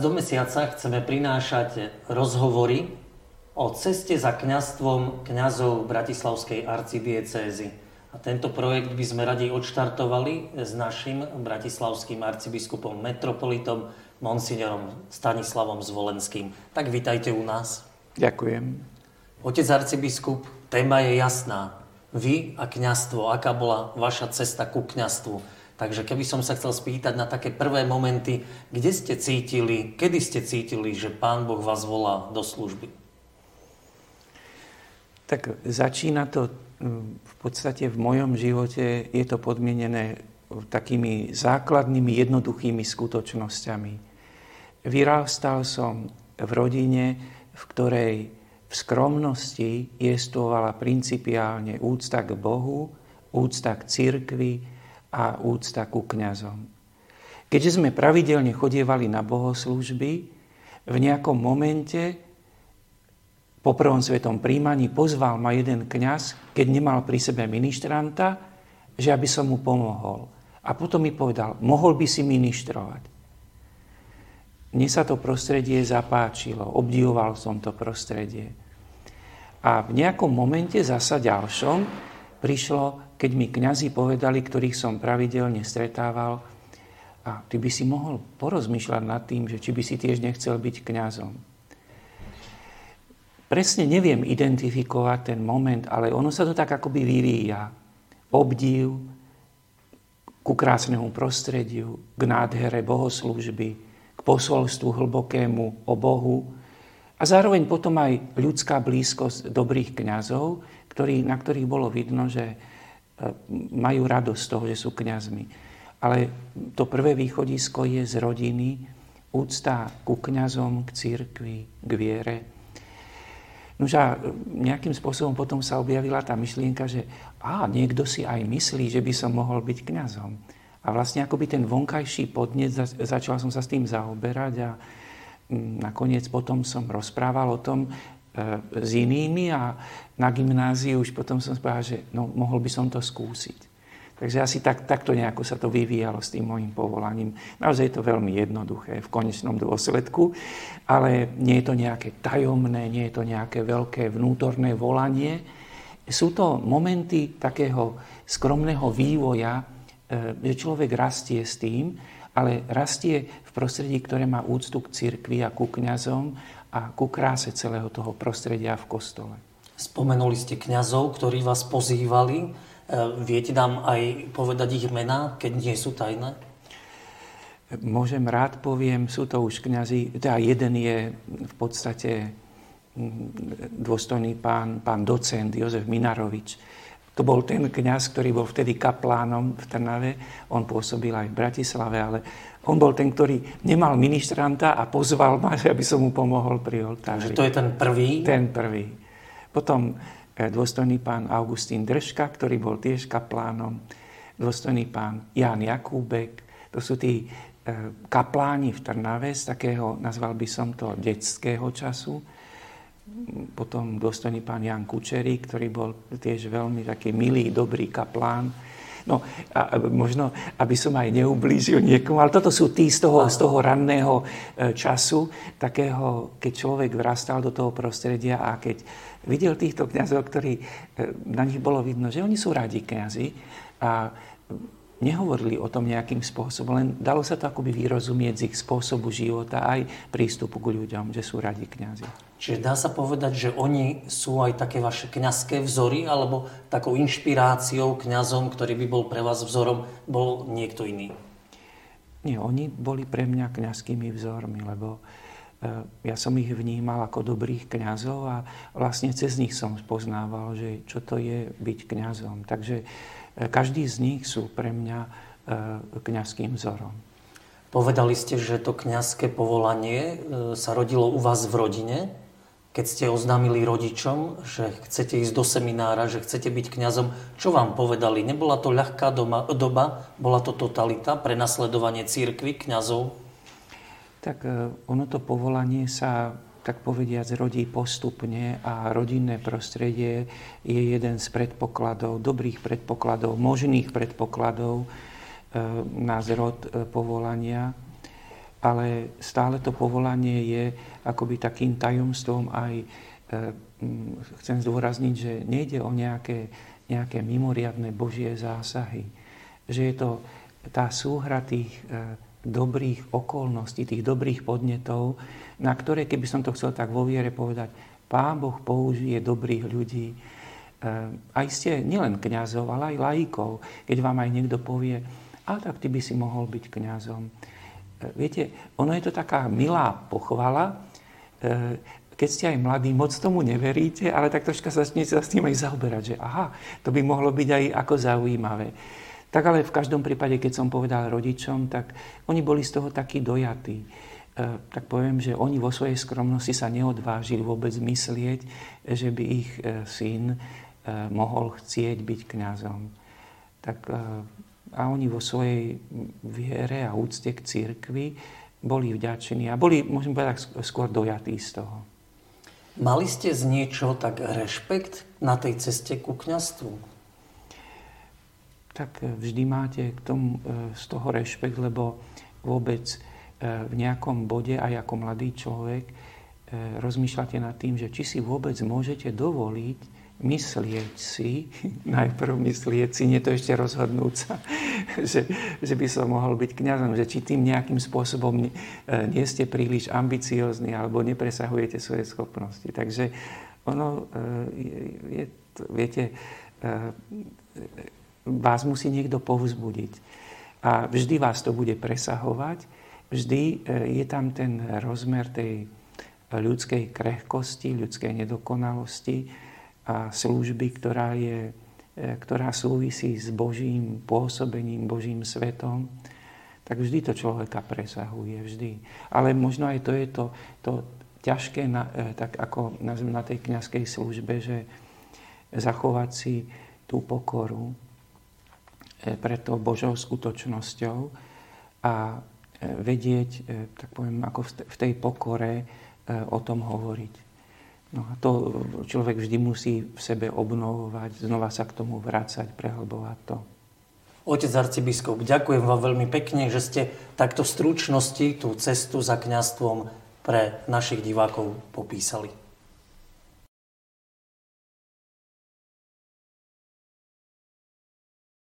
Do mesiaca chceme prinášať rozhovory o ceste za kňastvom kňazov Bratislavskej arcidiecézy. A tento projekt by sme radi odštartovali s našim bratislavským arcibiskupom metropolitom monsignorom Stanislavom Zvolenským. Tak vítajte u nás. Ďakujem. Otec arcibiskup, téma je jasná. Vy a kňastvo, aká bola vaša cesta ku kňastvu? Takže keby som sa chcel spýtať na také prvé momenty, kde ste cítili, kedy ste cítili, že Pán Boh vás volá do služby? Tak začína to v podstate v mojom živote, je to podmienené takými základnými, jednoduchými skutočnosťami. Vyrástal som v rodine, v ktorej v skromnosti jestvovala principiálne úcta k Bohu, úcta k cirkvi, a úcta ku kňazom. Keďže sme pravidelne chodievali na bohoslúžby, v nejakom momente po prvom svetom príjmaní pozval ma jeden kňaz, keď nemal pri sebe ministranta, že aby som mu pomohol. A potom mi povedal, mohol by si ministrovať. Mne sa to prostredie zapáčilo, obdivoval som to prostredie. A v nejakom momente, zasa ďalšom, prišlo keď mi kňazi povedali, ktorých som pravidelne stretával, a ty by si mohol porozmýšľať nad tým, že či by si tiež nechcel byť kňazom. Presne neviem identifikovať ten moment, ale ono sa to tak akoby vyvíja. Obdiv ku krásnemu prostrediu, k nádhere bohoslúžby, k posolstvu hlbokému o Bohu a zároveň potom aj ľudská blízkosť dobrých kňazov, ktorý, na ktorých bolo vidno, že majú radosť z toho, že sú kňazmi. Ale to prvé východisko je z rodiny, úcta ku kňazom, k církvi, k viere. Nož a nejakým spôsobom potom sa objavila tá myšlienka, že á, niekto si aj myslí, že by som mohol byť kňazom. A vlastne akoby ten vonkajší podnet, začal som sa s tým zaoberať a mm, nakoniec potom som rozprával o tom, s inými a na gymnáziu už potom som povedal, že no, mohol by som to skúsiť. Takže asi tak, takto nejako sa to vyvíjalo s tým môjim povolaním. Naozaj je to veľmi jednoduché v konečnom dôsledku, ale nie je to nejaké tajomné, nie je to nejaké veľké vnútorné volanie. Sú to momenty takého skromného vývoja, e, že človek rastie s tým, ale rastie v prostredí, ktoré má úctu k cirkvi a ku kňazom a ku kráse celého toho prostredia v kostole. Spomenuli ste kňazov, ktorí vás pozývali. E, viete nám aj povedať ich mená, keď nie sú tajné? Môžem rád poviem, sú to už kňazi, teda jeden je v podstate mm, dôstojný pán, pán docent Jozef Minarovič. To bol ten kňaz, ktorý bol vtedy kaplánom v Trnave. On pôsobil aj v Bratislave, ale on bol ten, ktorý nemal ministranta a pozval ma, aby som mu pomohol pri oltári. Že to je ten prvý? Ten prvý. Potom eh, dôstojný pán Augustín Držka, ktorý bol tiež kaplánom. Dôstojný pán Jan Jakúbek. To sú tí eh, kapláni v Trnave z takého, nazval by som to, detského času. Potom dôstojný pán Jan Kučerí, ktorý bol tiež veľmi taký milý, dobrý kaplán. No a možno, aby som aj neublížil niekomu, ale toto sú tí z toho, z toho ranného e, času, takého, keď človek vrastal do toho prostredia a keď videl týchto kniazov, ktorí, e, na nich bolo vidno, že oni sú radi kniazy a nehovorili o tom nejakým spôsobom, len dalo sa to akoby vyrozumieť z ich spôsobu života aj prístupu k ľuďom, že sú radi kniazy. Čiže dá sa povedať, že oni sú aj také vaše kňazské vzory, alebo takou inšpiráciou kňazom, ktorý by bol pre vás vzorom, bol niekto iný? Nie, oni boli pre mňa kňazskými vzormi, lebo e, ja som ich vnímal ako dobrých kňazov a vlastne cez nich som spoznával, že čo to je byť kňazom. Takže každý z nich sú pre mňa e, kňazským vzorom. Povedali ste, že to kňazské povolanie sa rodilo u vás v rodine. Keď ste oznámili rodičom, že chcete ísť do seminára, že chcete byť kňazom, čo vám povedali? Nebola to ľahká doma, doba? Bola to totalita pre nasledovanie církvy, kňazov? Tak e, ono to povolanie sa tak povediac, rodí postupne a rodinné prostredie je jeden z predpokladov, dobrých predpokladov, možných predpokladov e, na zrod e, povolania. ale stále to povolanie je akoby takým tajomstvom aj, chcem zdôrazniť, že nejde o nejaké, nejaké mimoriadne Božie zásahy. Že je to tá súhra tých dobrých okolností, tých dobrých podnetov, na ktoré, keby som to chcel tak vo viere povedať, Pán Boh použije dobrých ľudí, e, aj ste nielen kňazov, ale aj laikov, keď vám aj niekto povie, a tak ty by si mohol byť kňazom. Viete, ono je to taká milá pochvala, e, keď ste aj mladí, moc tomu neveríte, ale tak troška začnete sa s tým aj zaoberať, že aha, to by mohlo byť aj ako zaujímavé. Tak ale v každom prípade, keď som povedal rodičom, tak oni boli z toho takí dojatí. E, tak poviem, že oni vo svojej skromnosti sa neodvážili vôbec myslieť, že by ich e, syn mohol chcieť byť kňazom. Tak a oni vo svojej viere a úcte k církvi boli vďační a boli, môžem povedať, skôr dojatí z toho. Mali ste z niečo tak rešpekt na tej ceste ku kňastvu? Tak e, vždy máte k tomu, e, z toho rešpekt, lebo vôbec e, v nejakom bode aj ako mladý človek rozmýšľate nad tým, že či si vôbec môžete dovoliť myslieť si, najprv myslieť si, nie to ešte rozhodnúť sa, že, že by som mohol byť kňazom, že či tým nejakým spôsobom nie, nie ste príliš ambiciózni alebo nepresahujete svoje schopnosti. Takže ono je, viete, vás musí niekto povzbudiť. A vždy vás to bude presahovať, vždy e, je tam ten rozmer tej ľudskej krehkosti, ľudskej nedokonalosti, a služby, ktorá, je, e, ktorá súvisí s Božím pôsobením, Božím svetom, tak vždy to človeka presahuje, vždy. Ale možno aj to je to, to ťažké, na, e, tak ako na tej kniazkej službe, že zachovať si tú pokoru pred tou Božou skutočnosťou a vedieť, tak poviem, ako v tej pokore o tom hovoriť. No a to človek vždy musí v sebe obnovovať, znova sa k tomu vrácať, prehlbovať to. Otec arcibiskup, ďakujem vám veľmi pekne, že ste takto stručnosti tú cestu za kňastvom pre našich divákov popísali.